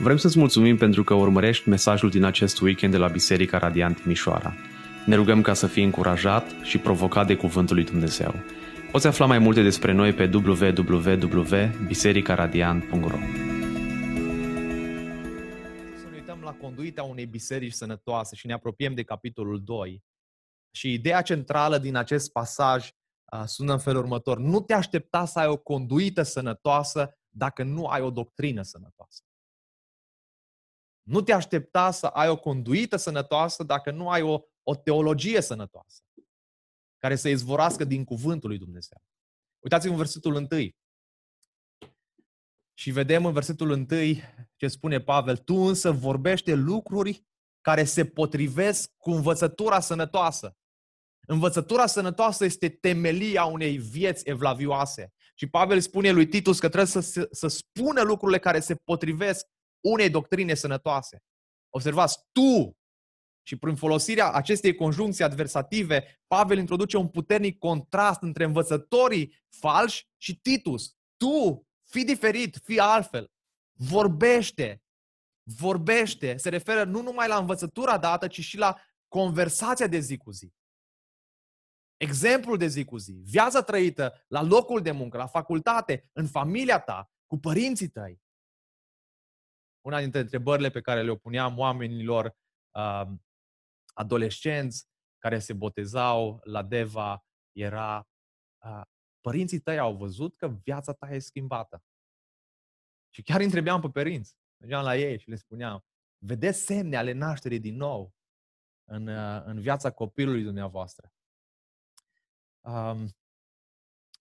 Vrem să-ți mulțumim pentru că urmărești mesajul din acest weekend de la Biserica Radiant Mișoara. Ne rugăm ca să fii încurajat și provocat de Cuvântul lui Dumnezeu. Poți afla mai multe despre noi pe www.bisericaradiant.ro Să ne uităm la conduita unei biserici sănătoase și ne apropiem de capitolul 2. Și ideea centrală din acest pasaj uh, sună în felul următor. Nu te aștepta să ai o conduită sănătoasă dacă nu ai o doctrină sănătoasă. Nu te aștepta să ai o conduită sănătoasă dacă nu ai o, o teologie sănătoasă care să izvorască din cuvântul lui Dumnezeu. Uitați-vă în versetul 1. Și vedem în versetul 1 ce spune Pavel, tu însă vorbește lucruri care se potrivesc cu învățătura sănătoasă. Învățătura sănătoasă este temelia unei vieți evlavioase. Și Pavel spune lui Titus că trebuie să, să spună lucrurile care se potrivesc unei doctrine sănătoase. Observați, tu și prin folosirea acestei conjuncții adversative, Pavel introduce un puternic contrast între învățătorii falși și Titus. Tu, fi diferit, fi altfel. Vorbește. Vorbește. Se referă nu numai la învățătura dată, ci și la conversația de zi cu zi. Exemplul de zi cu zi, viața trăită la locul de muncă, la facultate, în familia ta, cu părinții tăi. Una dintre întrebările pe care le puneam oamenilor uh, adolescenți care se botezau la Deva era uh, părinții tăi au văzut că viața ta e schimbată. Și chiar întrebeam pe părinți. Mergeam la ei și le spuneam, vedeți semne ale nașterii din nou în, uh, în viața copilului dumneavoastră. Um,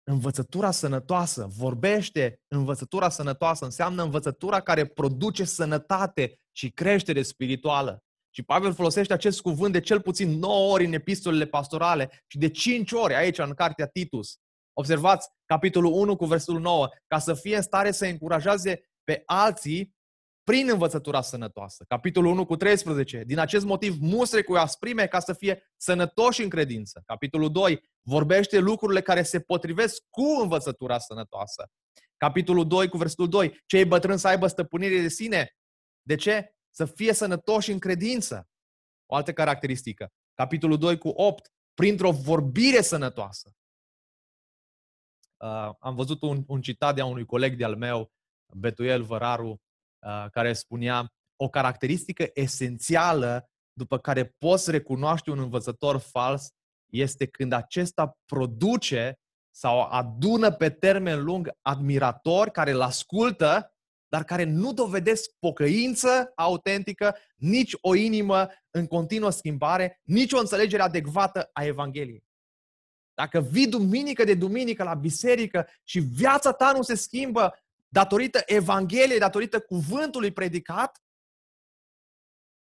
învățătura sănătoasă, vorbește învățătura sănătoasă, înseamnă învățătura care produce sănătate și creștere spirituală. Și Pavel folosește acest cuvânt de cel puțin 9 ori în epistolele pastorale și de 5 ori aici în cartea Titus. Observați capitolul 1 cu versul 9, ca să fie în stare să încurajeze pe alții prin învățătura sănătoasă. Capitolul 1 cu 13. Din acest motiv mustre cu asprime ca să fie sănătoși în credință. Capitolul 2. Vorbește lucrurile care se potrivesc cu învățătura sănătoasă. Capitolul 2 cu versul 2. Cei bătrâni să aibă stăpânire de sine. De ce? Să fie sănătoși în credință. O altă caracteristică. Capitolul 2 cu 8. Printr-o vorbire sănătoasă. Uh, am văzut un, un citat de a unui coleg de-al meu, Betuel Văraru, Uh, care spunea o caracteristică esențială după care poți recunoaște un învățător fals este când acesta produce sau adună pe termen lung admiratori care îl ascultă, dar care nu dovedesc pocăință autentică, nici o inimă în continuă schimbare, nici o înțelegere adecvată a Evangheliei. Dacă vii duminică de duminică la biserică și viața ta nu se schimbă, datorită Evangheliei, datorită cuvântului predicat,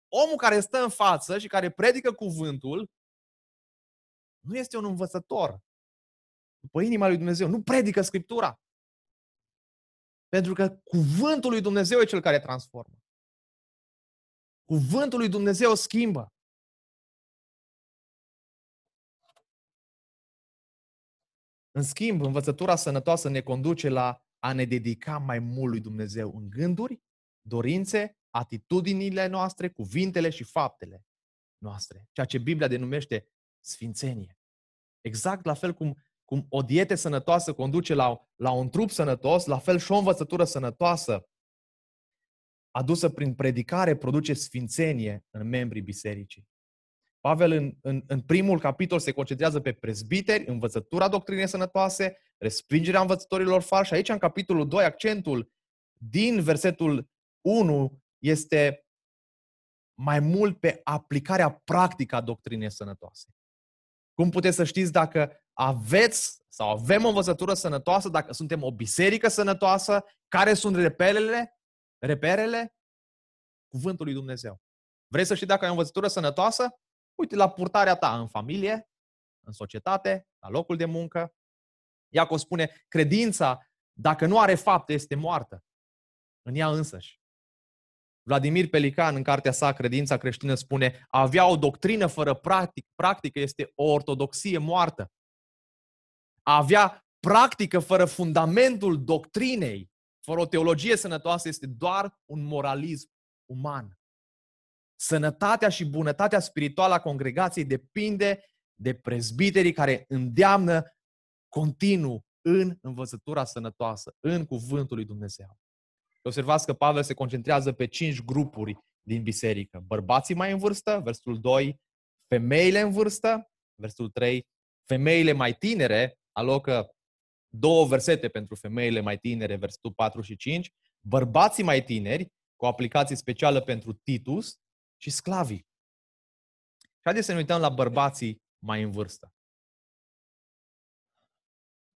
omul care stă în față și care predică cuvântul nu este un învățător după inima lui Dumnezeu, nu predică Scriptura. Pentru că cuvântul lui Dumnezeu e cel care transformă. Cuvântul lui Dumnezeu schimbă. În schimb, învățătura sănătoasă ne conduce la a ne dedica mai mult lui Dumnezeu în gânduri, dorințe, atitudinile noastre, cuvintele și faptele noastre. Ceea ce Biblia denumește sfințenie. Exact la fel cum, cum o dietă sănătoasă conduce la, la un trup sănătos, la fel și o învățătură sănătoasă adusă prin predicare produce sfințenie în membrii bisericii. Pavel în, în, în primul capitol se concentrează pe prezbiteri, învățătura doctrinei sănătoase, respingerea învățătorilor falși. Aici, în capitolul 2, accentul din versetul 1 este mai mult pe aplicarea practică a doctrinei sănătoase. Cum puteți să știți dacă aveți sau avem o învățătură sănătoasă, dacă suntem o biserică sănătoasă, care sunt reperele? Reperele? Cuvântul lui Dumnezeu. Vrei să știi dacă ai o învățătură sănătoasă? Uite la purtarea ta în familie, în societate, la locul de muncă. Iacov spune, credința, dacă nu are fapte, este moartă. În ea însăși. Vladimir Pelican, în cartea sa Credința creștină, spune a avea o doctrină fără practic, practică este o ortodoxie moartă. A avea practică fără fundamentul doctrinei fără o teologie sănătoasă, este doar un moralism uman. Sănătatea și bunătatea spirituală a congregației depinde de prezbiterii care îndeamnă continuu în învățătura sănătoasă, în cuvântul lui Dumnezeu. Observați că Pavel se concentrează pe cinci grupuri din biserică. Bărbații mai în vârstă, versetul 2, femeile în vârstă, versetul 3, femeile mai tinere, alocă două versete pentru femeile mai tinere, versetul 4 și 5, bărbații mai tineri, cu o aplicație specială pentru Titus, și sclavii. Și haideți să ne uităm la bărbații mai în vârstă.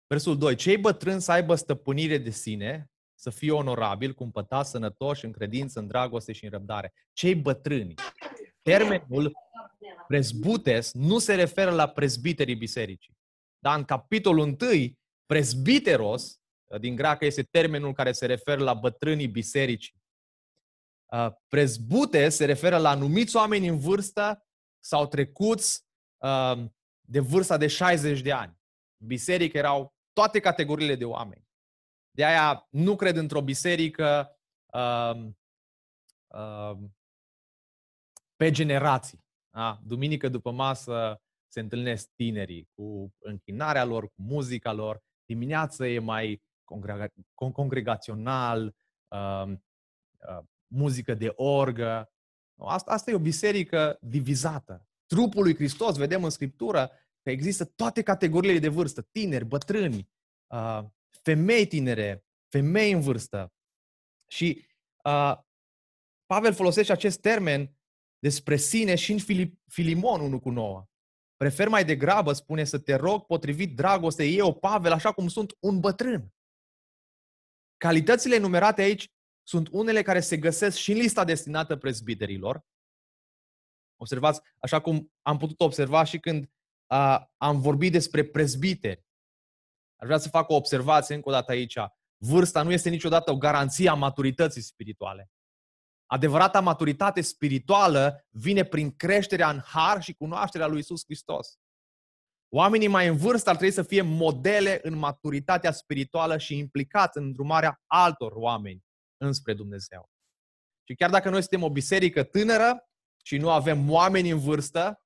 Versul 2. Cei bătrâni să aibă stăpânire de sine, să fie onorabil, cumpătați, sănătoși, în credință, în dragoste și în răbdare. Cei bătrâni. Termenul presbutes nu se referă la prezbiterii bisericii. Dar în capitolul 1, presbiteros, din greacă este termenul care se referă la bătrânii bisericii. Uh, prezbute se referă la anumiți oameni în vârstă sau trecuți uh, de vârsta de 60 de ani. Biserică erau toate categoriile de oameni. De aia nu cred într-o biserică uh, uh, pe generații. Da? Duminică după masă se întâlnesc tinerii cu închinarea lor, cu muzica lor. Dimineața e mai congrega- congregațional, uh, uh, muzică de orgă. Asta, asta e o biserică divizată. Trupul lui Hristos, vedem în Scriptură că există toate categoriile de vârstă, tineri, bătrâni, uh, femei tinere, femei în vârstă. Și uh, Pavel folosește acest termen despre sine și în Filip, Filimon 1 cu 9. Prefer mai degrabă, spune, să te rog potrivit dragostei eu, Pavel, așa cum sunt un bătrân. Calitățile enumerate aici sunt unele care se găsesc și în lista destinată prezbiterilor. Observați, așa cum am putut observa și când uh, am vorbit despre prezbiteri. Aș vrea să fac o observație încă o dată aici. Vârsta nu este niciodată o garanție a maturității spirituale. Adevărata maturitate spirituală vine prin creșterea în har și cunoașterea lui Isus Hristos. Oamenii mai în vârstă ar trebui să fie modele în maturitatea spirituală și implicați în îndrumarea altor oameni înspre Dumnezeu. Și chiar dacă noi suntem o biserică tânără și nu avem oameni în vârstă,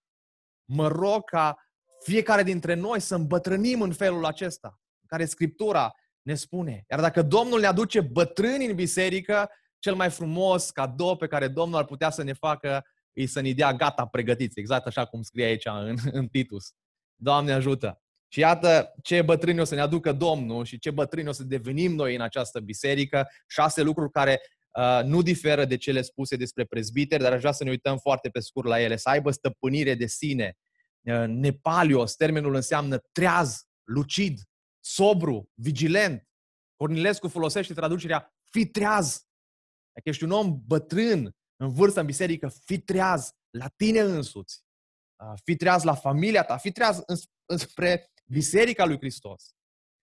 mă rog ca fiecare dintre noi să îmbătrânim în felul acesta, în care Scriptura ne spune. Iar dacă Domnul ne aduce bătrâni în biserică, cel mai frumos cadou pe care Domnul ar putea să ne facă e să ne dea gata pregătiți, exact așa cum scrie aici în, în Titus. Doamne ajută! Și iată ce bătrâni o să ne aducă Domnul și ce bătrâni o să devenim noi în această biserică. Șase lucruri care uh, nu diferă de cele spuse despre prezbiteri, dar aș vrea să ne uităm foarte pe scurt la ele. Să aibă stăpânire de sine. Uh, nepalios, termenul înseamnă treaz, lucid, sobru, vigilent. Cornilescu folosește traducerea fi treaz. Dacă ești un om bătrân, în vârstă în biserică, fi treaz la tine însuți. Uh, fi treaz la familia ta, fi treaz înspre Biserica lui Hristos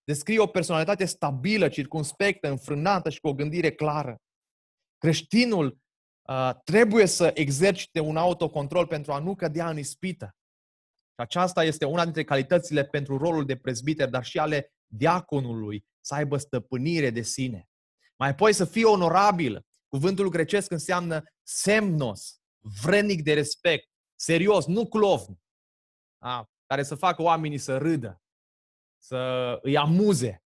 descrie o personalitate stabilă, circunspectă, înfrânată și cu o gândire clară. Creștinul uh, trebuie să exercite un autocontrol pentru a nu cădea în ispită. Și aceasta este una dintre calitățile pentru rolul de prezbiter, dar și ale diaconului, să aibă stăpânire de sine. Mai apoi să fie onorabil. Cuvântul grecesc înseamnă semnos, vrednic de respect, serios, nu clovn. Da? Care să facă oamenii să râdă, să îi amuze,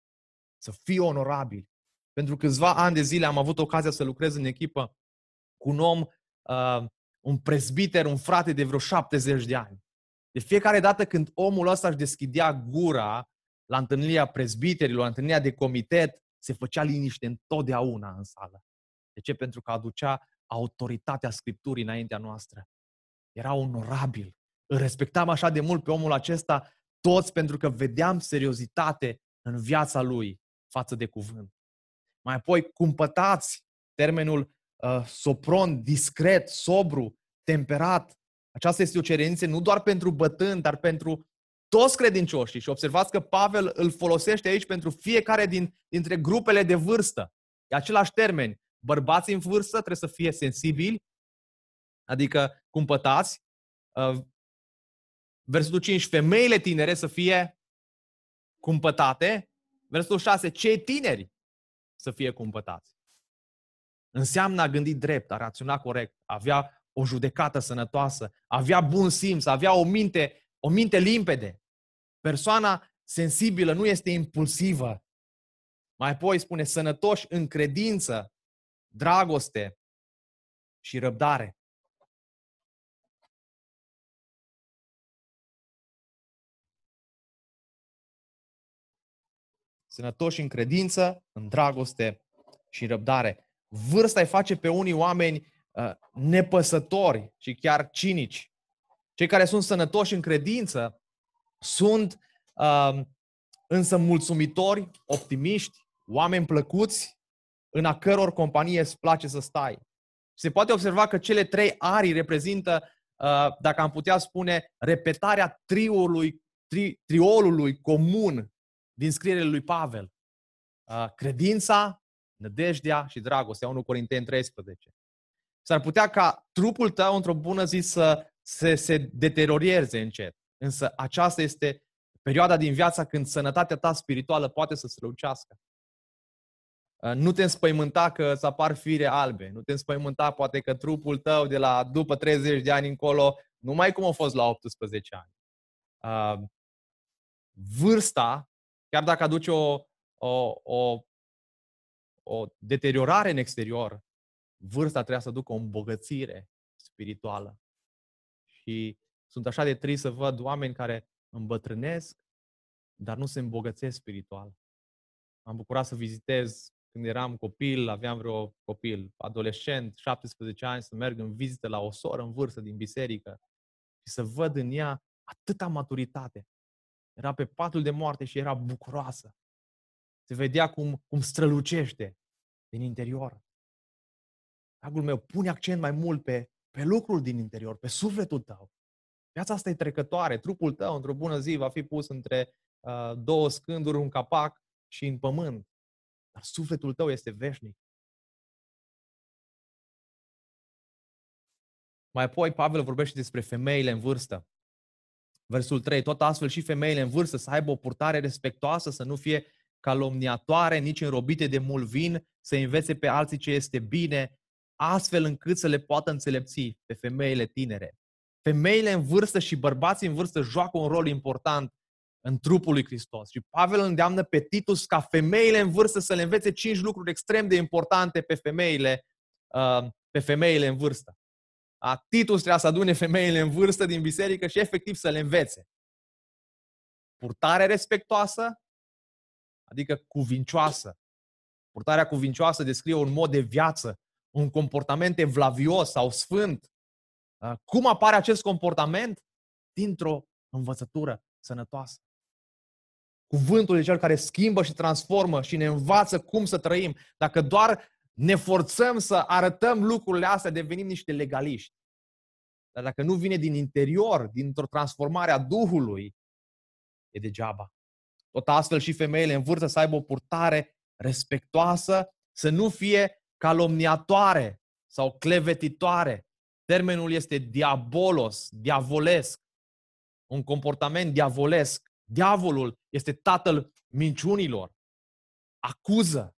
să fie onorabil. Pentru câțiva ani de zile am avut ocazia să lucrez în echipă cu un om, uh, un prezbiter, un frate de vreo 70 de ani. De fiecare dată când omul ăsta își deschidea gura la întâlnirea prezbiterilor, la întâlnirea de comitet, se făcea liniște întotdeauna în sală. De ce? Pentru că aducea autoritatea Scripturii înaintea noastră. Era onorabil. Îl respectam așa de mult pe omul acesta, toți pentru că vedeam seriozitate în viața lui față de cuvânt. Mai apoi, cumpătați termenul uh, sopron, discret, sobru, temperat. Aceasta este o cerință nu doar pentru bătâni, dar pentru toți credincioșii. Și observați că Pavel îl folosește aici pentru fiecare din, dintre grupele de vârstă. E același termen. Bărbații în vârstă trebuie să fie sensibili, adică cumpătați, uh, Versetul 5, femeile tinere să fie cumpătate. Versetul 6, cei tineri să fie cumpătați. Înseamnă a gândi drept, a raționa corect, a avea o judecată sănătoasă, a avea bun simț, a avea o minte, o minte limpede. Persoana sensibilă nu este impulsivă. Mai apoi spune sănătoși în credință, dragoste și răbdare. Sănătoși în credință, în dragoste și răbdare. Vârsta îi face pe unii oameni uh, nepăsători și chiar cinici. Cei care sunt sănătoși în credință sunt uh, însă mulțumitori, optimiști, oameni plăcuți, în a căror companie îți place să stai. Se poate observa că cele trei arii reprezintă, uh, dacă am putea spune, repetarea triului, tri, triolului comun din scrierile lui Pavel. Uh, credința, nădejdea și dragostea, 1 Corinteni 13. S-ar putea ca trupul tău într-o bună zi să se, se deterioreze încet. Însă aceasta este perioada din viața când sănătatea ta spirituală poate să strălucească. Uh, nu te înspăimânta că îți apar fire albe. Nu te înspăimânta poate că trupul tău de la după 30 de ani încolo, nu mai cum a fost la 18 ani. Uh, vârsta, chiar dacă aduce o, o, o, o deteriorare în exterior, vârsta trebuie să aducă o îmbogățire spirituală. Și sunt așa de trist să văd oameni care îmbătrânesc, dar nu se îmbogățesc spiritual. Am bucurat să vizitez când eram copil, aveam vreo copil, adolescent, 17 ani, să merg în vizită la o soră în vârstă din biserică și să văd în ea atâta maturitate. Era pe patul de moarte și era bucuroasă. Se vedea cum, cum strălucește din interior. Dragul meu, pune accent mai mult pe, pe lucrul din interior, pe sufletul tău. Viața asta e trecătoare. Trupul tău, într-o bună zi, va fi pus între uh, două scânduri, un capac și în pământ. Dar sufletul tău este veșnic. Mai apoi, Pavel vorbește despre femeile în vârstă. Versul 3. Tot astfel și femeile în vârstă să aibă o purtare respectoasă, să nu fie calomniatoare, nici înrobite de mult vin, să învețe pe alții ce este bine, astfel încât să le poată înțelepți pe femeile tinere. Femeile în vârstă și bărbații în vârstă joacă un rol important în trupul lui Hristos. Și Pavel îndeamnă pe Titus ca femeile în vârstă să le învețe cinci lucruri extrem de importante pe femeile, uh, pe femeile în vârstă. A, Titus trebuia să adune femeile în vârstă din biserică și efectiv să le învețe. Purtare respectoasă, adică cuvincioasă. Purtarea cuvincioasă descrie un mod de viață, un comportament evlavios sau sfânt. Cum apare acest comportament? Dintr-o învățătură sănătoasă. Cuvântul e cel care schimbă și transformă și ne învață cum să trăim. Dacă doar ne forțăm să arătăm lucrurile astea, devenim niște legaliști. Dar dacă nu vine din interior, dintr-o transformare a Duhului, e degeaba. Tot astfel și femeile în vârstă să aibă o purtare respectoasă, să nu fie calomniatoare sau clevetitoare. Termenul este diabolos, diavolesc. Un comportament diavolesc. Diavolul este tatăl minciunilor. Acuză.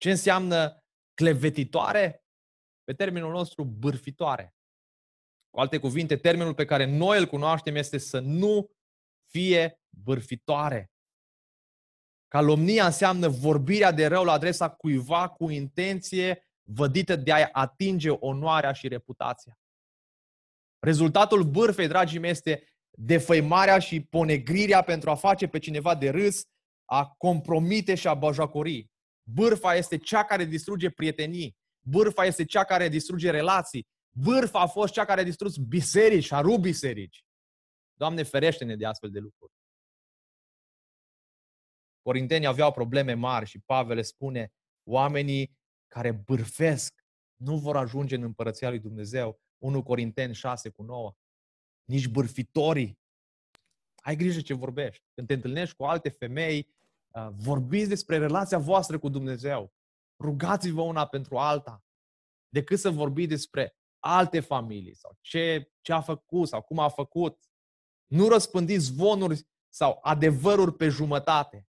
Ce înseamnă clevetitoare? Pe termenul nostru, bârfitoare. Cu alte cuvinte, termenul pe care noi îl cunoaștem este să nu fie bârfitoare. Calomnia înseamnă vorbirea de rău la adresa cuiva cu intenție vădită de a atinge onoarea și reputația. Rezultatul bârfei, dragii mei, este defăimarea și ponegrirea pentru a face pe cineva de râs, a compromite și a bajacori. Bârfa este cea care distruge prietenii. Bârfa este cea care distruge relații. Bârfa a fost cea care a distrus biserici, a rupt biserici. Doamne, ferește-ne de astfel de lucruri. Corintenii aveau probleme mari și Pavel le spune, oamenii care bârfesc nu vor ajunge în împărăția lui Dumnezeu. 1 Corinteni 6 cu 9 nici bârfitorii. Ai grijă ce vorbești. Când te întâlnești cu alte femei, uh, vorbiți despre relația voastră cu Dumnezeu. Rugați-vă una pentru alta, decât să vorbiți despre alte familii sau ce, ce a făcut sau cum a făcut. Nu răspândiți zvonuri sau adevăruri pe jumătate.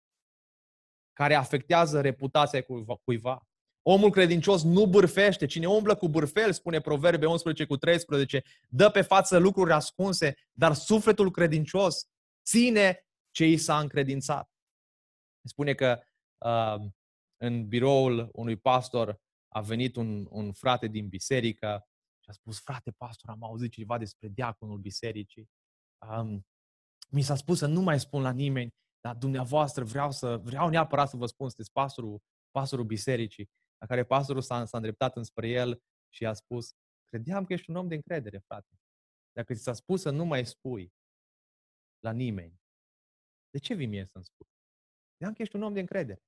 care afectează reputația cuiva. Omul credincios nu bârfește. Cine umblă cu bârfel, spune Proverbe 11 cu 13, dă pe față lucruri ascunse, dar sufletul credincios ține ce i s-a încredințat. Spune că uh, în biroul unui pastor a venit un, un frate din biserică și a spus, frate pastor, am auzit ceva despre diaconul bisericii. Um, mi s-a spus să nu mai spun la nimeni, dar dumneavoastră vreau, să, vreau neapărat să vă spun, sunteți pastorul, pastorul bisericii, la care pastorul s-a, s-a îndreptat înspre el și a spus, credeam că ești un om de încredere, frate. Dacă ți s-a spus să nu mai spui la nimeni, de ce vii mie să-mi spui? Credeam că ești un om de încredere.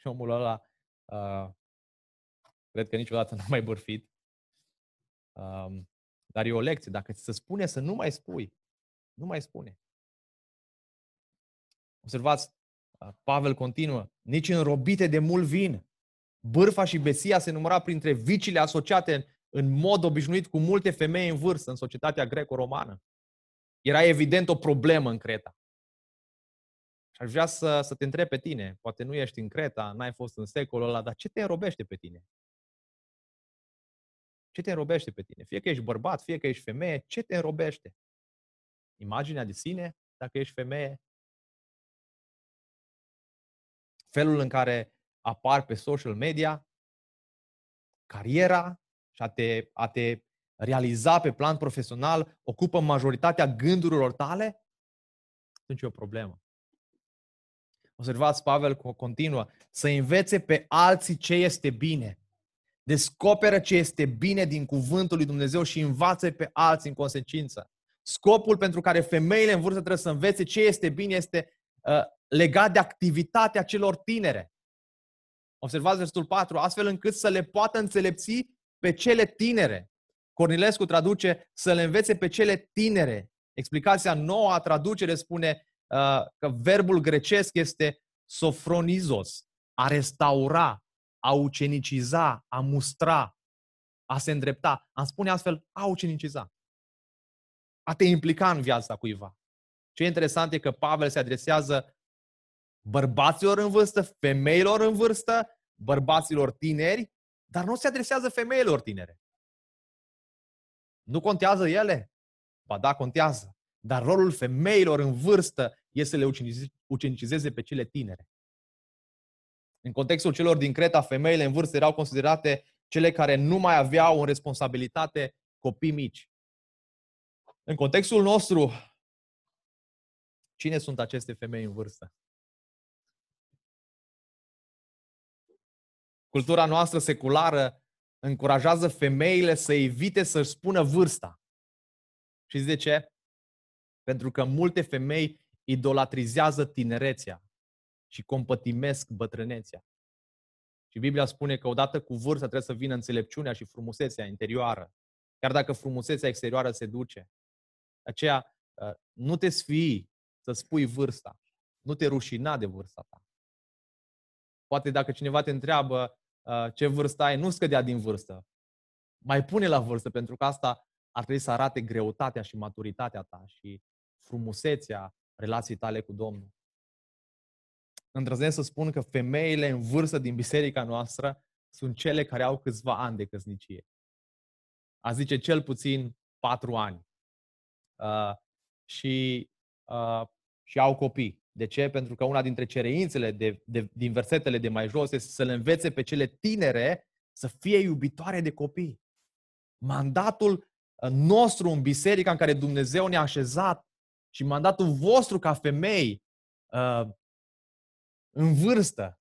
Și omul ăla, uh, cred că niciodată n-a mai bărfit. Um, dar e o lecție. Dacă ți se spune să nu mai spui, nu mai spune. Observați, uh, Pavel continuă, nici înrobite de mult vin. Bârfa și besia se număra printre vicile asociate în mod obișnuit cu multe femei în vârstă în societatea greco-romană. Era evident o problemă în Creta. Și aș vrea să, să te întreb pe tine, poate nu ești în Creta, n-ai fost în secolul ăla, dar ce te înrobește pe tine? Ce te înrobește pe tine? Fie că ești bărbat, fie că ești femeie, ce te înrobește? Imaginea de sine, dacă ești femeie? Felul în care apar pe social media? Cariera și a te, a te realiza pe plan profesional ocupă majoritatea gândurilor tale? Atunci e o problemă. Observați, Pavel continuă, să învețe pe alții ce este bine. Descoperă ce este bine din cuvântul lui Dumnezeu și învață pe alții în consecință. Scopul pentru care femeile în vârstă trebuie să învețe ce este bine este uh, legat de activitatea celor tinere. Observați versetul 4, astfel încât să le poată înțelepți pe cele tinere. Cornilescu traduce să le învețe pe cele tinere. Explicația nouă a traducere spune Uh, că verbul grecesc este sofronizos, a restaura, a uceniciza, a mustra, a se îndrepta. Am spune astfel, a uceniciza. A te implica în viața cuiva. Ce interesant e că Pavel se adresează bărbaților în vârstă, femeilor în vârstă, bărbaților tineri, dar nu se adresează femeilor tinere. Nu contează ele? Ba da, contează. Dar rolul femeilor în vârstă este să le ucenicizeze pe cele tinere. În contextul celor din Creta, femeile în vârstă erau considerate cele care nu mai aveau în responsabilitate copii mici. În contextul nostru, cine sunt aceste femei în vârstă? Cultura noastră seculară încurajează femeile să evite să-și spună vârsta. Și de ce? Pentru că multe femei idolatrizează tinerețea și compătimesc bătrânețea. Și Biblia spune că odată cu vârsta trebuie să vină înțelepciunea și frumusețea interioară. Chiar dacă frumusețea exterioară se duce. Aceea, uh, nu te sfii să spui vârsta. Nu te rușina de vârsta ta. Poate dacă cineva te întreabă uh, ce vârstă ai, nu scădea din vârstă. Mai pune la vârstă, pentru că asta ar trebui să arate greutatea și maturitatea ta și frumusețea relației tale cu Domnul. Îndrăznesc să spun că femeile în vârstă din biserica noastră sunt cele care au câțiva ani de căsnicie. A zice cel puțin patru ani. Uh, și, uh, și au copii. De ce? Pentru că una dintre cereințele de, de, din versetele de mai jos este să le învețe pe cele tinere să fie iubitoare de copii. Mandatul uh, nostru în biserica în care Dumnezeu ne-a așezat și mandatul vostru ca femei uh, în vârstă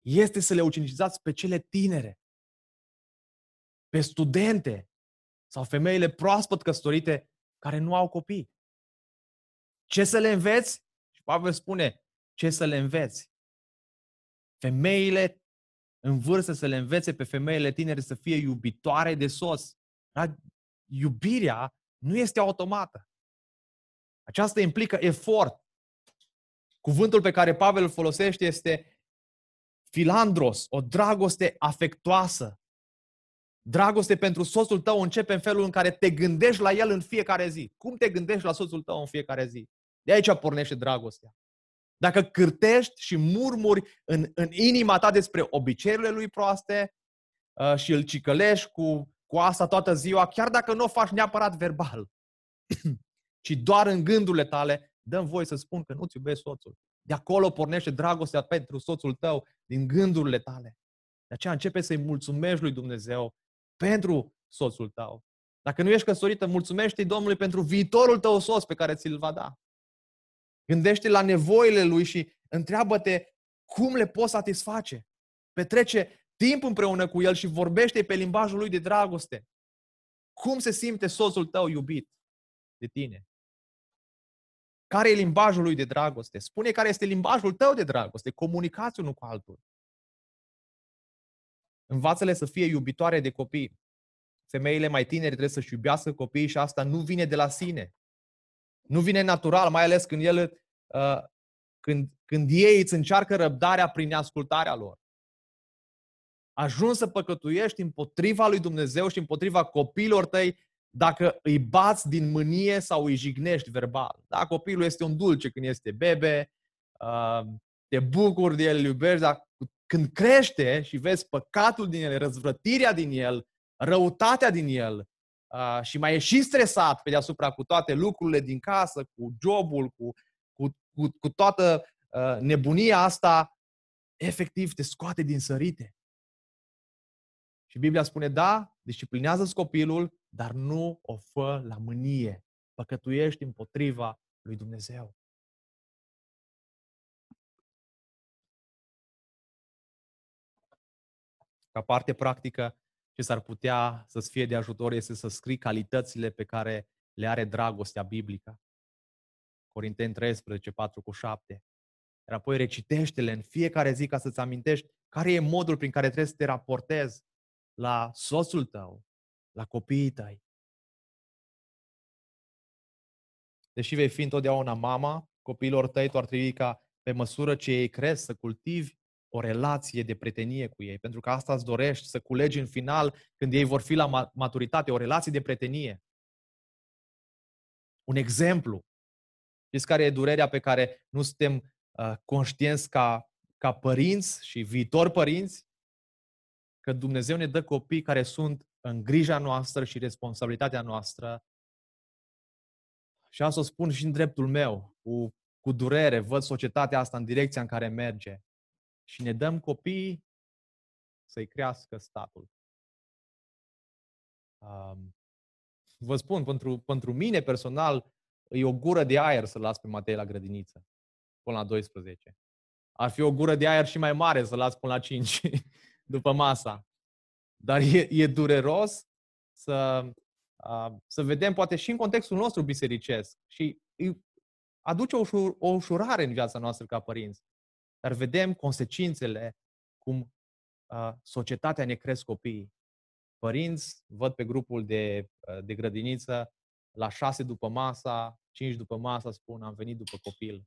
este să le ucenicizați pe cele tinere, pe studente sau femeile proaspăt căsătorite care nu au copii. Ce să le înveți? Și Pavel spune, ce să le înveți? Femeile în vârstă să le învețe pe femeile tinere să fie iubitoare de sos. Dar iubirea nu este automată. Aceasta implică efort. Cuvântul pe care Pavel îl folosește este filandros, o dragoste afectoasă. Dragoste pentru soțul tău începe în felul în care te gândești la el în fiecare zi. Cum te gândești la soțul tău în fiecare zi? De aici pornește dragostea. Dacă cârtești și murmuri în, în inima ta despre obiceiurile lui proaste uh, și îl cicălești cu, cu asta toată ziua, chiar dacă nu o faci neapărat verbal, ci doar în gândurile tale, dăm voie să spun că nu-ți iubești soțul. De acolo pornește dragostea pentru soțul tău, din gândurile tale. De aceea începe să-i mulțumești lui Dumnezeu pentru soțul tău. Dacă nu ești căsătorită, mulțumește Domnului pentru viitorul tău soț pe care ți-l va da. Gândește la nevoile lui și întreabă-te cum le poți satisface. Petrece timp împreună cu el și vorbește pe limbajul lui de dragoste. Cum se simte soțul tău iubit de tine? Care e limbajul lui de dragoste? Spune care este limbajul tău de dragoste. Comunicați unul cu altul. Învață-le să fie iubitoare de copii. Femeile mai tinere trebuie să-și iubească copiii și asta nu vine de la sine. Nu vine natural, mai ales când, el, uh, când, când ei îți încearcă răbdarea prin ascultarea lor. Ajungi să păcătuiești împotriva lui Dumnezeu și împotriva copiilor tăi dacă îi bați din mânie sau îi jignești verbal. Da? Copilul este un dulce când este bebe, uh, te bucuri de el, îl iubești, dar când crește și vezi păcatul din el, răzvrătirea din el, răutatea din el uh, și mai e și stresat pe deasupra cu toate lucrurile din casă, cu jobul, cu, cu, cu, cu toată uh, nebunia asta, efectiv te scoate din sărite. Și Biblia spune, da, disciplinează copilul, dar nu o fă la mânie. Păcătuiești împotriva lui Dumnezeu. Ca parte practică, ce s-ar putea să-ți fie de ajutor este să scrii calitățile pe care le are dragostea biblică. Corinteni 13, 4 cu 7. Iar apoi recitește-le în fiecare zi ca să-ți amintești care e modul prin care trebuie să te raportezi la soțul tău, la copiii tăi. Deși vei fi întotdeauna mama, copiilor tăi, tu ar trebui ca pe măsură ce ei cresc să cultivi o relație de prietenie cu ei, pentru că asta îți dorești, să culegi în final, când ei vor fi la maturitate, o relație de prietenie. Un exemplu. Știți care e durerea pe care nu suntem uh, conștienți ca, ca părinți și viitori părinți? Că Dumnezeu ne dă copii care sunt în grija noastră și responsabilitatea noastră. Și asta o spun și în dreptul meu, cu, cu durere, văd societatea asta în direcția în care merge și ne dăm copii să-i crească statul. Um, vă spun, pentru, pentru mine personal, e o gură de aer să las pe Matei la grădiniță, până la 12. Ar fi o gură de aer și mai mare să las până la 5, după masa. Dar e, e dureros să, uh, să vedem, poate și în contextul nostru bisericesc, și aduce o, ușur, o ușurare în viața noastră ca părinți. Dar vedem consecințele cum uh, societatea ne cresc copiii. Părinți văd pe grupul de, uh, de grădiniță la șase după masa, cinci după masa spun am venit după copil.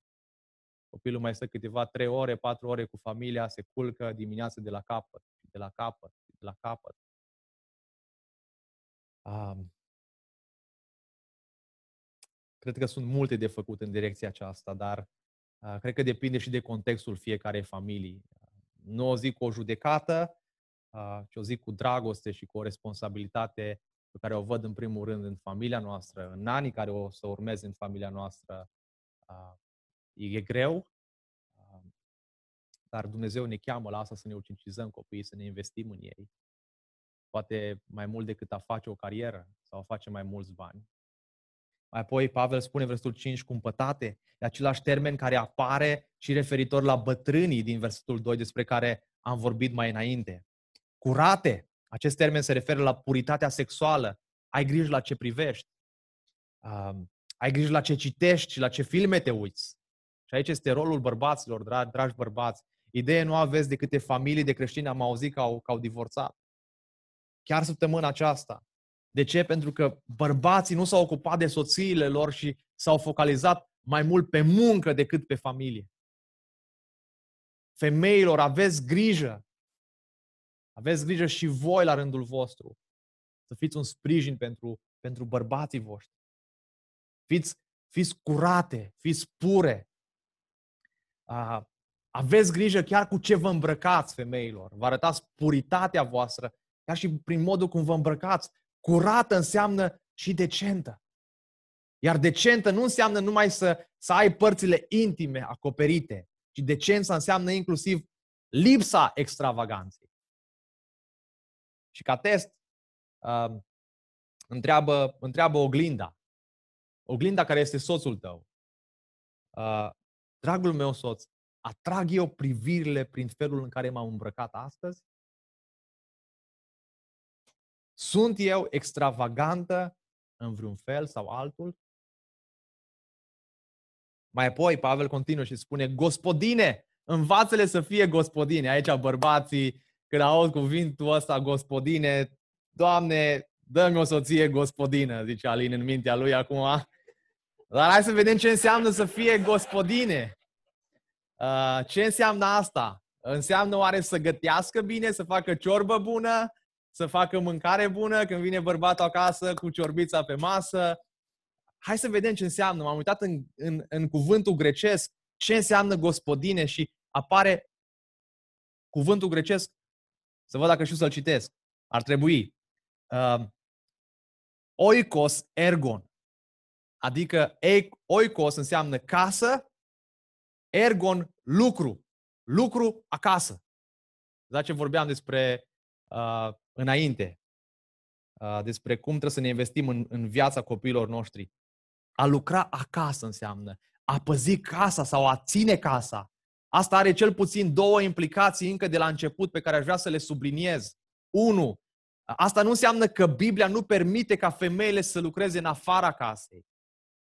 Copilul mai stă câteva trei ore, patru ore cu familia, se culcă dimineața de la capăt, de la capăt, de la capăt. Um, cred că sunt multe de făcut în direcția aceasta, dar Ah, cred că depinde și de contextul fiecare familii. Nu o zic cu o judecată, ah, ci o zic cu dragoste și cu o responsabilitate pe care o văd în primul rând în familia noastră, în anii care o să urmeze în familia noastră. Ah, e greu, dar Dumnezeu ne cheamă la asta să ne ucincizăm copiii, să ne investim în ei. Poate mai mult decât a face o carieră sau a face mai mulți bani. Mai apoi Pavel spune versetul 5, cumpătate, e același termen care apare și referitor la bătrânii din versetul 2 despre care am vorbit mai înainte. Curate, acest termen se referă la puritatea sexuală. Ai grijă la ce privești. Um, ai grijă la ce citești și la ce filme te uiți. Și aici este rolul bărbaților, dragi, dragi bărbați. Ideea nu aveți de câte familii de creștini am auzit că au, că au divorțat. Chiar săptămâna aceasta. De ce? Pentru că bărbații nu s-au ocupat de soțiile lor și s-au focalizat mai mult pe muncă decât pe familie. Femeilor, aveți grijă. Aveți grijă și voi la rândul vostru. Să fiți un sprijin pentru, pentru bărbații voștri. Fiți, fiți curate, fiți pure. uh, aveți grijă chiar cu ce vă îmbrăcați, femeilor. Vă arătați puritatea voastră, chiar și prin modul cum vă îmbrăcați. Curată înseamnă și decentă. Iar decentă nu înseamnă numai să, să ai părțile intime acoperite, ci decența înseamnă inclusiv lipsa extravaganței. Și ca test, uh, întreabă, întreabă oglinda. Oglinda care este soțul tău. Uh, dragul meu soț, atrag eu privirile prin felul în care m-am îmbrăcat astăzi? Sunt eu extravagantă în vreun fel sau altul? Mai apoi, Pavel continuă și spune, gospodine, învață-le să fie gospodine. Aici bărbații, când aud cuvintul ăsta, gospodine, Doamne, dă-mi o soție gospodină, zice Alin în mintea lui acum. Dar hai să vedem ce înseamnă să fie gospodine. Uh, ce înseamnă asta? Înseamnă oare să gătească bine, să facă ciorbă bună, să facă mâncare bună când vine bărbatul acasă cu ciorbița pe masă? Hai să vedem ce înseamnă. M-am uitat în, în, în cuvântul grecesc ce înseamnă gospodine și apare cuvântul grecesc. Să văd dacă știu să-l citesc. Ar trebui. Uh, oikos ergon. Adică oikos înseamnă casă, ergon lucru. Lucru acasă. Da ce vorbeam despre uh, înainte. Uh, despre cum trebuie să ne investim în, în viața copiilor noștri. A lucra acasă înseamnă a păzi casa sau a ține casa. Asta are cel puțin două implicații încă de la început pe care aș vrea să le subliniez. Unu, asta nu înseamnă că Biblia nu permite ca femeile să lucreze în afara casei.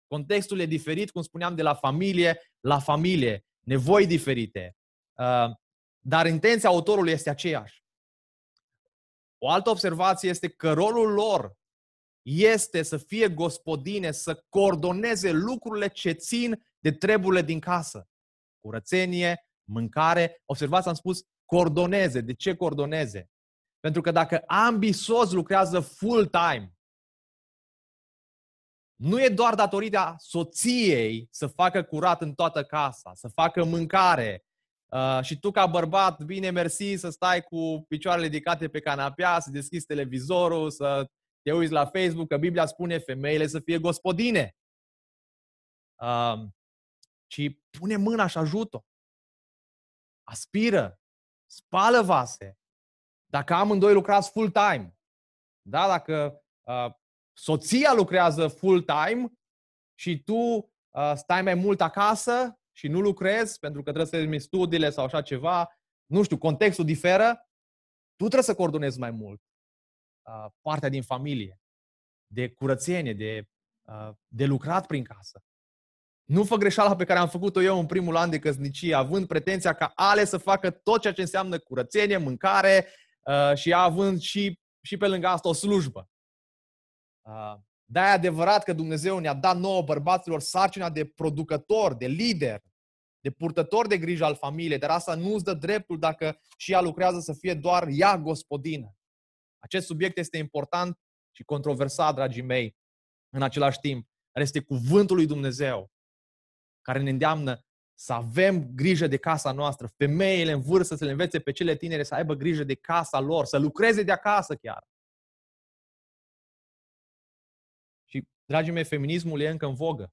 Contextul e diferit, cum spuneam, de la familie la familie. Nevoi diferite. Uh, dar intenția autorului este aceeași. O altă observație este că rolul lor este să fie gospodine, să coordoneze lucrurile ce țin de treburile din casă. Curățenie, mâncare. Observați, am spus coordoneze. De ce coordoneze? Pentru că dacă ambii soți lucrează full-time, nu e doar datorită soției să facă curat în toată casa, să facă mâncare. Uh, și tu ca bărbat, bine mersi să stai cu picioarele ridicate pe canapea, să deschizi televizorul, să te uiți la Facebook, că Biblia spune femeile să fie gospodine. Uh, ci pune mâna și ajută. Aspiră, spală vase. Dacă amândoi lucrați full-time, da? dacă uh, soția lucrează full-time și tu uh, stai mai mult acasă și nu lucrezi pentru că trebuie să termini studiile sau așa ceva, nu știu, contextul diferă, tu trebuie să coordonezi mai mult uh, partea din familie, de curățenie, de, uh, de lucrat prin casă. Nu fă greșeala pe care am făcut-o eu în primul an de căsnicie, având pretenția ca ale să facă tot ceea ce înseamnă curățenie, mâncare uh, și având și, și pe lângă asta o slujbă. Uh, da, e adevărat că Dumnezeu ne-a dat nouă bărbaților sarcina de producător, de lider, de purtător de grijă al familiei, dar asta nu îți dă dreptul dacă și ea lucrează să fie doar ea gospodină. Acest subiect este important și controversat, dragii mei, în același timp. Dar este cuvântul lui Dumnezeu care ne îndeamnă să avem grijă de casa noastră, femeile în vârstă să le învețe pe cele tinere să aibă grijă de casa lor, să lucreze de acasă chiar. Dragii mei, feminismul e încă în vogă.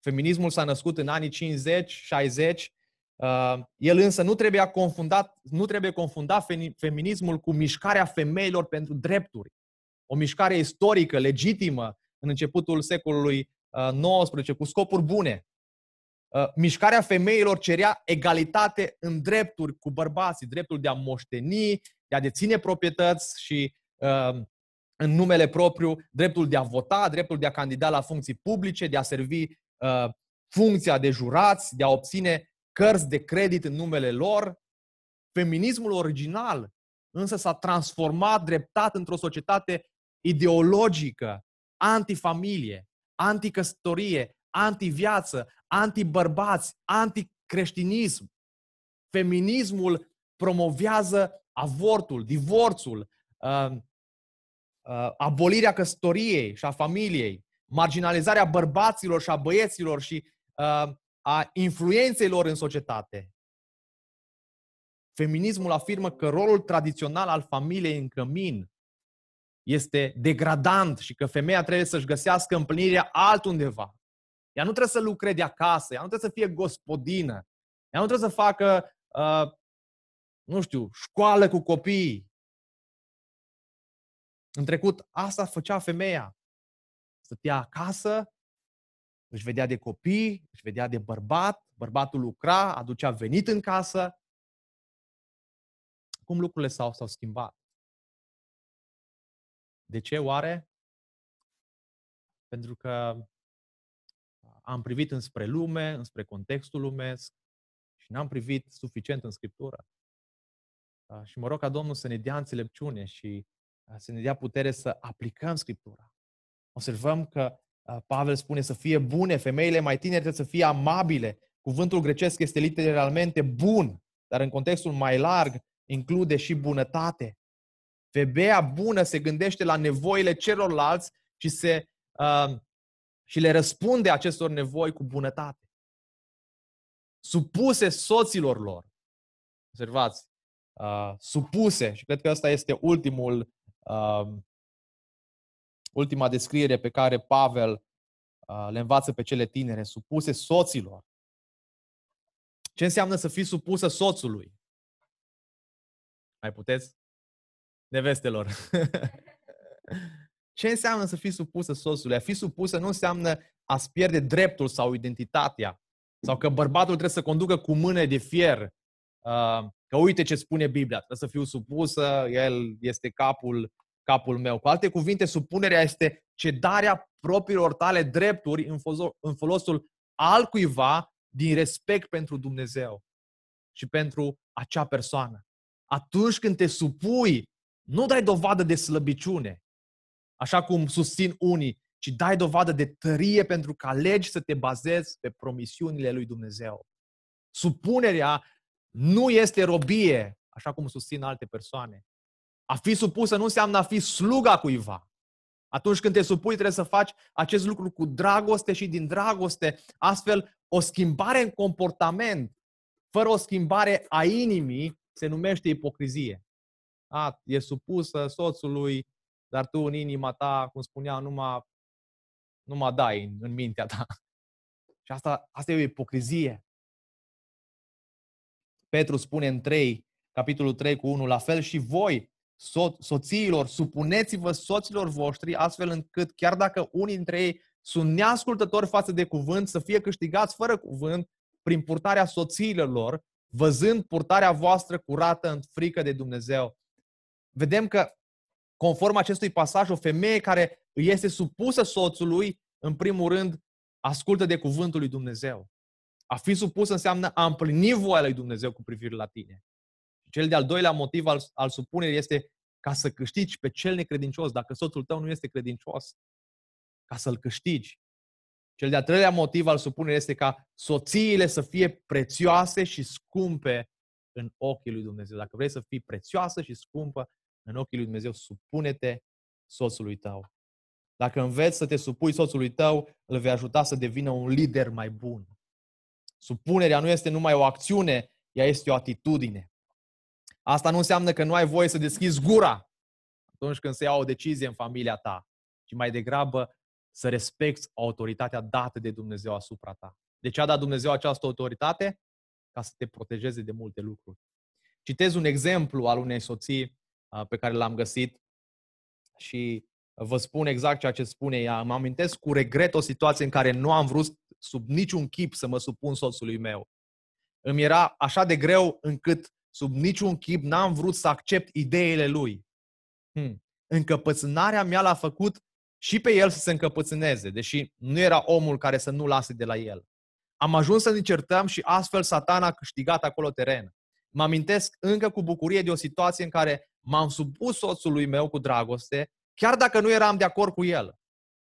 Feminismul s-a născut în anii 50, 60. Uh, el însă nu trebuie confundat, nu trebuie confundat feminismul cu mișcarea femeilor pentru drepturi. O mișcare istorică, legitimă, în începutul secolului 19 cu scopuri bune. Uh, mișcarea femeilor cerea egalitate în drepturi cu bărbații, dreptul de a moșteni, de a deține proprietăți și uh, în numele propriu, dreptul de a vota, dreptul de a candida la funcții publice, de a servi uh, funcția de jurați, de a obține cărți de credit în numele lor. Feminismul original însă s-a transformat dreptat într-o societate ideologică, antifamilie, anticăsătorie, antiviață, antibărbați, anticreștinism. Feminismul promovează avortul, divorțul, uh, uh, abolirea căsătoriei și a familiei, marginalizarea bărbaților și a băieților și uh, a influenței lor în societate. Feminismul afirmă că rolul tradițional al familiei în cămin este degradant și că femeia trebuie să-și găsească împlinirea altundeva. Ea nu trebuie să lucreze acasă, ea nu trebuie să fie gospodină, ea nu trebuie să facă, uh, nu știu, școală cu copii. În trecut, asta făcea femeia. Stătea acasă, își vedea de copii, își vedea de bărbat, bărbatul lucra, aducea venit în casă. Cum lucrurile s-au, s-au schimbat? De ce oare? Pentru că am privit înspre lume, înspre contextul lumesc și n-am privit suficient în Scriptură. Și mă rog ca Domnul să ne dea înțelepciune și să ne dea putere să aplicăm Scriptura. Observăm că Pavel spune să fie bune, femeile mai tinere trebuie să fie amabile. Cuvântul grecesc este literalmente bun, dar în contextul mai larg include și bunătate. Femeia bună se gândește la nevoile celorlalți și, se, uh, și le răspunde acestor nevoi cu bunătate. Supuse soților lor. Observați, uh, supuse, și cred că ăsta este ultimul, uh, ultima descriere pe care Pavel uh, le învață pe cele tinere, supuse soților. Ce înseamnă să fii supusă soțului? Mai puteți? nevestelor. Ce înseamnă să fii supusă soțului? A fi supusă nu înseamnă a-ți pierde dreptul sau identitatea. Sau că bărbatul trebuie să conducă cu mâne de fier. Uh, că uite ce spune Biblia, trebuie să fiu supusă, el este capul, capul meu. Cu alte cuvinte, supunerea este cedarea propriilor tale drepturi în folosul altcuiva din respect pentru Dumnezeu și pentru acea persoană. Atunci când te supui nu dai dovadă de slăbiciune, așa cum susțin unii, ci dai dovadă de tărie pentru că alegi să te bazezi pe promisiunile lui Dumnezeu. Supunerea nu este robie, așa cum susțin alte persoane. A fi supusă nu înseamnă a fi sluga cuiva. Atunci când te supui, trebuie să faci acest lucru cu dragoste și din dragoste. Astfel, o schimbare în comportament, fără o schimbare a inimii, se numește ipocrizie a, e supusă soțului, dar tu în inima ta, cum spunea, numai, numai dai în, în mintea ta. Și asta, asta e o ipocrizie. Petru spune în 3, capitolul 3 cu 1, la fel și voi, so- soțiilor, supuneți-vă soților voștri, astfel încât chiar dacă unii dintre ei sunt neascultători față de cuvânt, să fie câștigați fără cuvânt prin purtarea soțiilor lor, văzând purtarea voastră curată în frică de Dumnezeu vedem că, conform acestui pasaj, o femeie care îi este supusă soțului, în primul rând, ascultă de cuvântul lui Dumnezeu. A fi supus înseamnă a împlini voia lui Dumnezeu cu privire la tine. Cel de-al doilea motiv al, al supunerii este ca să câștigi pe cel necredincios, dacă soțul tău nu este credincios, ca să-l câștigi. Cel de-al treilea motiv al supunerii este ca soțiile să fie prețioase și scumpe în ochii lui Dumnezeu. Dacă vrei să fii prețioasă și scumpă în ochii lui Dumnezeu, supune-te soțului tău. Dacă înveți să te supui soțului tău, îl vei ajuta să devină un lider mai bun. Supunerea nu este numai o acțiune, ea este o atitudine. Asta nu înseamnă că nu ai voie să deschizi gura atunci când se ia o decizie în familia ta, ci mai degrabă să respecti autoritatea dată de Dumnezeu asupra ta. De ce a dat Dumnezeu această autoritate? Ca să te protejeze de multe lucruri. Citez un exemplu al unei soții pe care l-am găsit și vă spun exact ceea ce spune ea. Mă amintesc cu regret o situație în care nu am vrut sub niciun chip să mă supun soțului meu. Îmi era așa de greu încât sub niciun chip n-am vrut să accept ideile lui. Hmm. Încăpățânarea mea l-a făcut și pe el să se încăpățâneze, deși nu era omul care să nu lase de la el. Am ajuns să ne certăm și astfel satana a câștigat acolo teren. Mă amintesc încă cu bucurie de o situație în care m-am supus soțului meu cu dragoste, chiar dacă nu eram de acord cu el.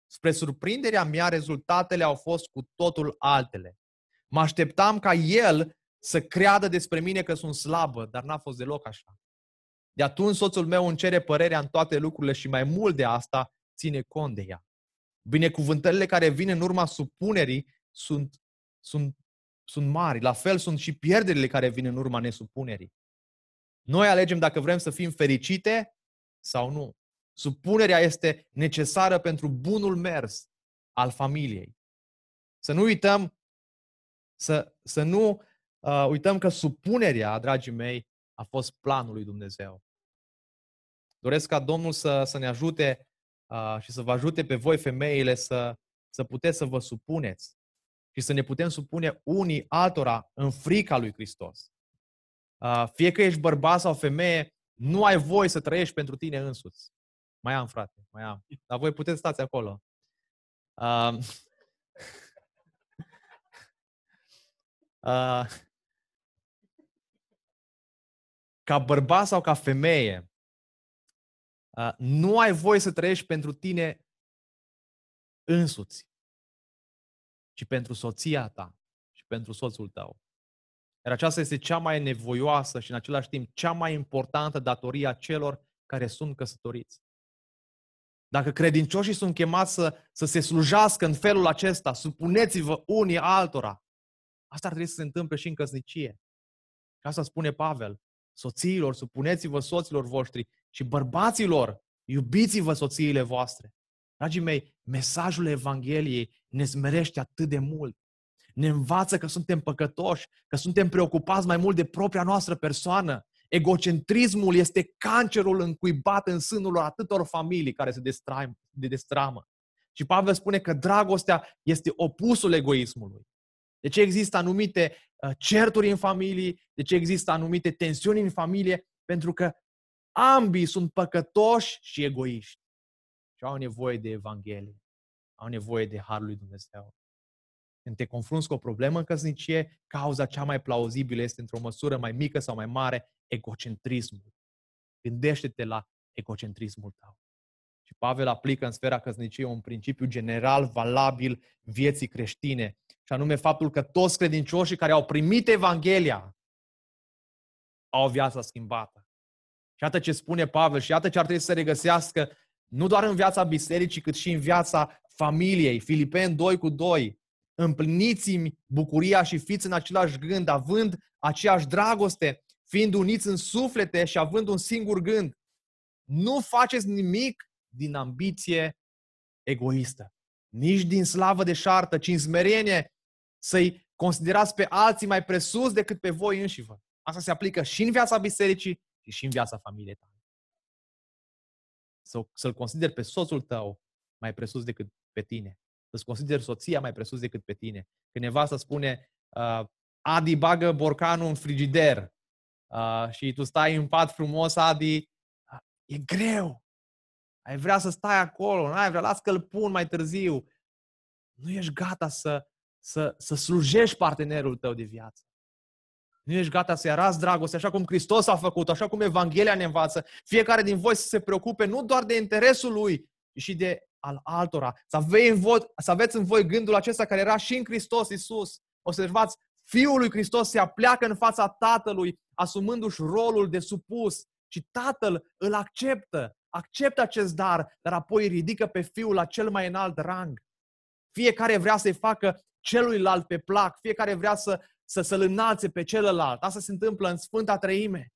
Spre surprinderea mea, rezultatele au fost cu totul altele. Mă așteptam ca el să creadă despre mine că sunt slabă, dar n-a fost deloc așa. De atunci soțul meu îmi cere părerea în toate lucrurile și mai mult de asta ține cont de ea. Binecuvântările care vin în urma supunerii sunt, sunt sunt mari. La fel sunt și pierderile care vin în urma nesupunerii. Noi alegem dacă vrem să fim fericite sau nu. Supunerea este necesară pentru bunul mers al familiei. Să nu uităm, să, să nu uh, uităm că supunerea, dragii mei, a fost planul lui Dumnezeu. Doresc ca Domnul să, să ne ajute uh, și să vă ajute pe voi, femeile, să, să puteți să vă supuneți și să ne putem supune unii altora în frica lui Hristos. Uh, fie că ești bărbat sau femeie, nu ai voie să trăiești pentru tine însuți. Mai am, frate, mai am. Dar voi puteți stați acolo. Uh, uh, ca bărbat sau ca femeie, uh, nu ai voie să trăiești pentru tine însuți, ci pentru soția ta și pentru soțul tău. Iar aceasta este cea mai nevoioasă și în același timp cea mai importantă datorie a celor care sunt căsătoriți. Dacă credincioșii sunt chemați să, să se slujească în felul acesta, supuneți-vă unii altora. Asta ar trebui să se întâmple și în căsnicie. Și asta spune Pavel. Soțiilor, supuneți-vă soților voștri și bărbaților, iubiți-vă soțiile voastre. Dragii mei, mesajul Evangheliei ne smerește atât de mult. Ne învață că suntem păcătoși, că suntem preocupați mai mult de propria noastră persoană. Egocentrismul este cancerul încuibat în sânul atâtor familii care se de destramă. Și Pavel spune că dragostea este opusul egoismului. De ce există anumite uh, certuri în familie, de ce există anumite tensiuni în familie? Pentru că ambii sunt păcătoși și egoiști. Și au nevoie de Evanghelie. Au nevoie de Harul lui Dumnezeu. Când te confrunți cu o problemă în căsnicie, cauza cea mai plauzibilă este într-o măsură mai mică sau mai mare egocentrismul. Gândește-te la egocentrismul tău. Și Pavel aplică în sfera căsniciei un principiu general valabil vieții creștine, și anume faptul că toți credincioșii care au primit Evanghelia au o viață schimbată. Și iată ce spune Pavel și iată ce ar trebui să se regăsească nu doar în viața bisericii, cât și în viața familiei. Filipeni 2 cu 2. Împliniți-mi bucuria și fiți în același gând, având aceeași dragoste, fiind uniți în suflete și având un singur gând. Nu faceți nimic din ambiție egoistă, nici din slavă de șartă, ci în smerenie să-i considerați pe alții mai presus decât pe voi înșivă. Asta se aplică și în viața bisericii și în viața familiei tale. Să-l consideri pe soțul tău mai presus decât pe tine. Să-ți consideri soția mai presus decât pe tine. Când nevasta spune, uh, Adi bagă borcanul în frigider uh, și tu stai în pat frumos, Adi, uh, e greu. Ai vrea să stai acolo, nu ai vrea, las că îl pun mai târziu. Nu ești gata să, să, să slujești partenerul tău de viață. Nu ești gata să-i arazi dragoste, așa cum Hristos a făcut, așa cum Evanghelia ne învață. Fiecare din voi să se preocupe nu doar de interesul lui, ci și de al altora. Să, aveți în voi, să aveți în voi gândul acesta care era și în Hristos Iisus. Observați, Fiul lui Hristos se apleacă în fața Tatălui, asumându-și rolul de supus. Și Tatăl îl acceptă, acceptă acest dar, dar apoi ridică pe Fiul la cel mai înalt rang. Fiecare vrea să-i facă celuilalt pe plac, fiecare vrea să, să, să-l înalțe pe celălalt. Asta se întâmplă în Sfânta Treime.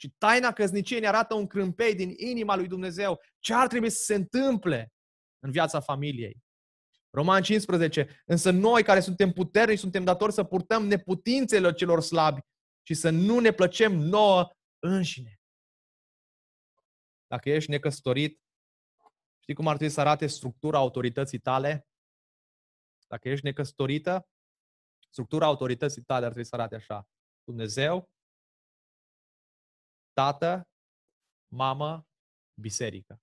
Și taina căzniciei ne arată un crâmpei din inima lui Dumnezeu. Ce ar trebui să se întâmple în viața familiei? Roman 15. Însă noi care suntem puternici suntem datori să purtăm neputințele celor slabi și să nu ne plăcem nouă înșine. Dacă ești necăsătorit, știi cum ar trebui să arate structura autorității tale? Dacă ești necăsătorită, structura autorității tale ar trebui să arate așa. Dumnezeu, tată, mamă, biserică.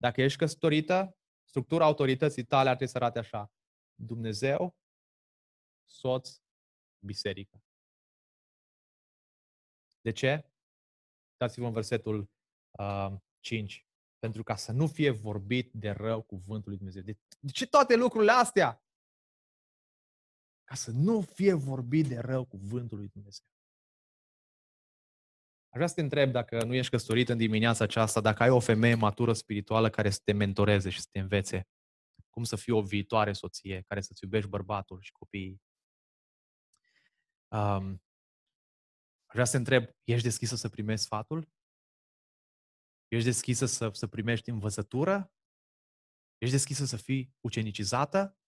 Dacă ești căsătorită, structura autorității tale ar trebui să arate așa. Dumnezeu, soț, biserică. De ce? Dați-vă în versetul uh, 5 pentru ca să nu fie vorbit de rău cuvântul lui Dumnezeu. De, de ce toate lucrurile astea? Ca să nu fie vorbit de rău cuvântul lui Dumnezeu. Aș vrea să te întreb dacă nu ești căsătorit în dimineața aceasta, dacă ai o femeie matură spirituală care să te mentoreze și să te învețe cum să fii o viitoare soție, care să-ți iubești bărbatul și copiii. Um, vreau să te întreb, ești deschisă să primești sfatul? Ești deschisă să, să primești învățătură? Ești deschisă să fii ucenicizată?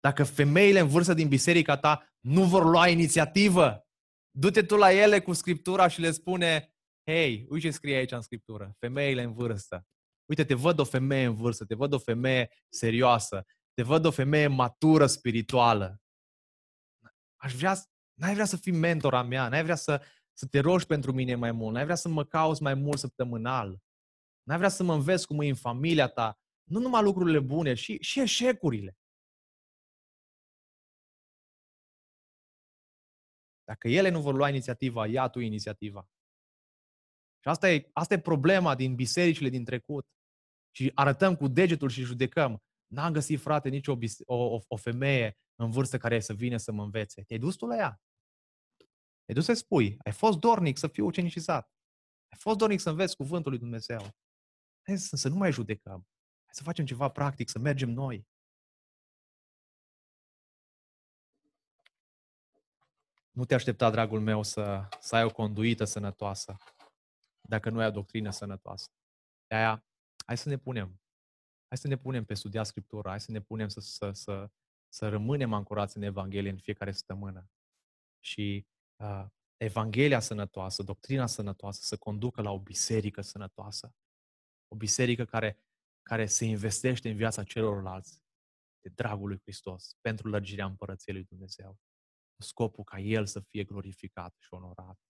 Dacă femeile în vârstă din biserica ta nu vor lua inițiativă, du-te tu la ele cu Scriptura și le spune, hei, uite ce scrie aici în Scriptură, femeile în vârstă. Uite, te văd o femeie în vârstă, te văd o femeie serioasă, te văd o femeie matură spirituală. Aș vrea, n-ai vrea să fii mentora mea, n-ai vrea să, să te rogi pentru mine mai mult, n-ai vrea să mă cauți mai mult săptămânal, n-ai vrea să mă înveți cum e în familia ta, nu numai lucrurile bune, și, și eșecurile. Dacă ele nu vor lua inițiativa, ia tu inițiativa. Și asta e, asta e problema din bisericile din trecut. Și arătăm cu degetul și judecăm. N-am găsit, frate, nici o, o, o femeie în vârstă care să vină să mă învețe. Te-ai dus tu la ea. Te-ai dus să spui. Ai fost dornic să fiu ucenicizat. Ai fost dornic să înveți cuvântul lui Dumnezeu. Hai să, să nu mai judecăm. Hai să facem ceva practic, să mergem noi. Nu te aștepta, dragul meu, să, să ai o conduită sănătoasă dacă nu ai o doctrină sănătoasă. De aia, hai să ne punem. Hai să ne punem pe studia Scriptura, hai să ne punem să, să, să, să rămânem ancorați în Evanghelie în fiecare săptămână. Și uh, Evanghelia sănătoasă, doctrina sănătoasă să conducă la o biserică sănătoasă. O biserică care, care se investește în viața celorlalți de dragul lui Hristos, pentru lărgirea împărăției lui Dumnezeu. Scopul ca El să fie glorificat și onorat.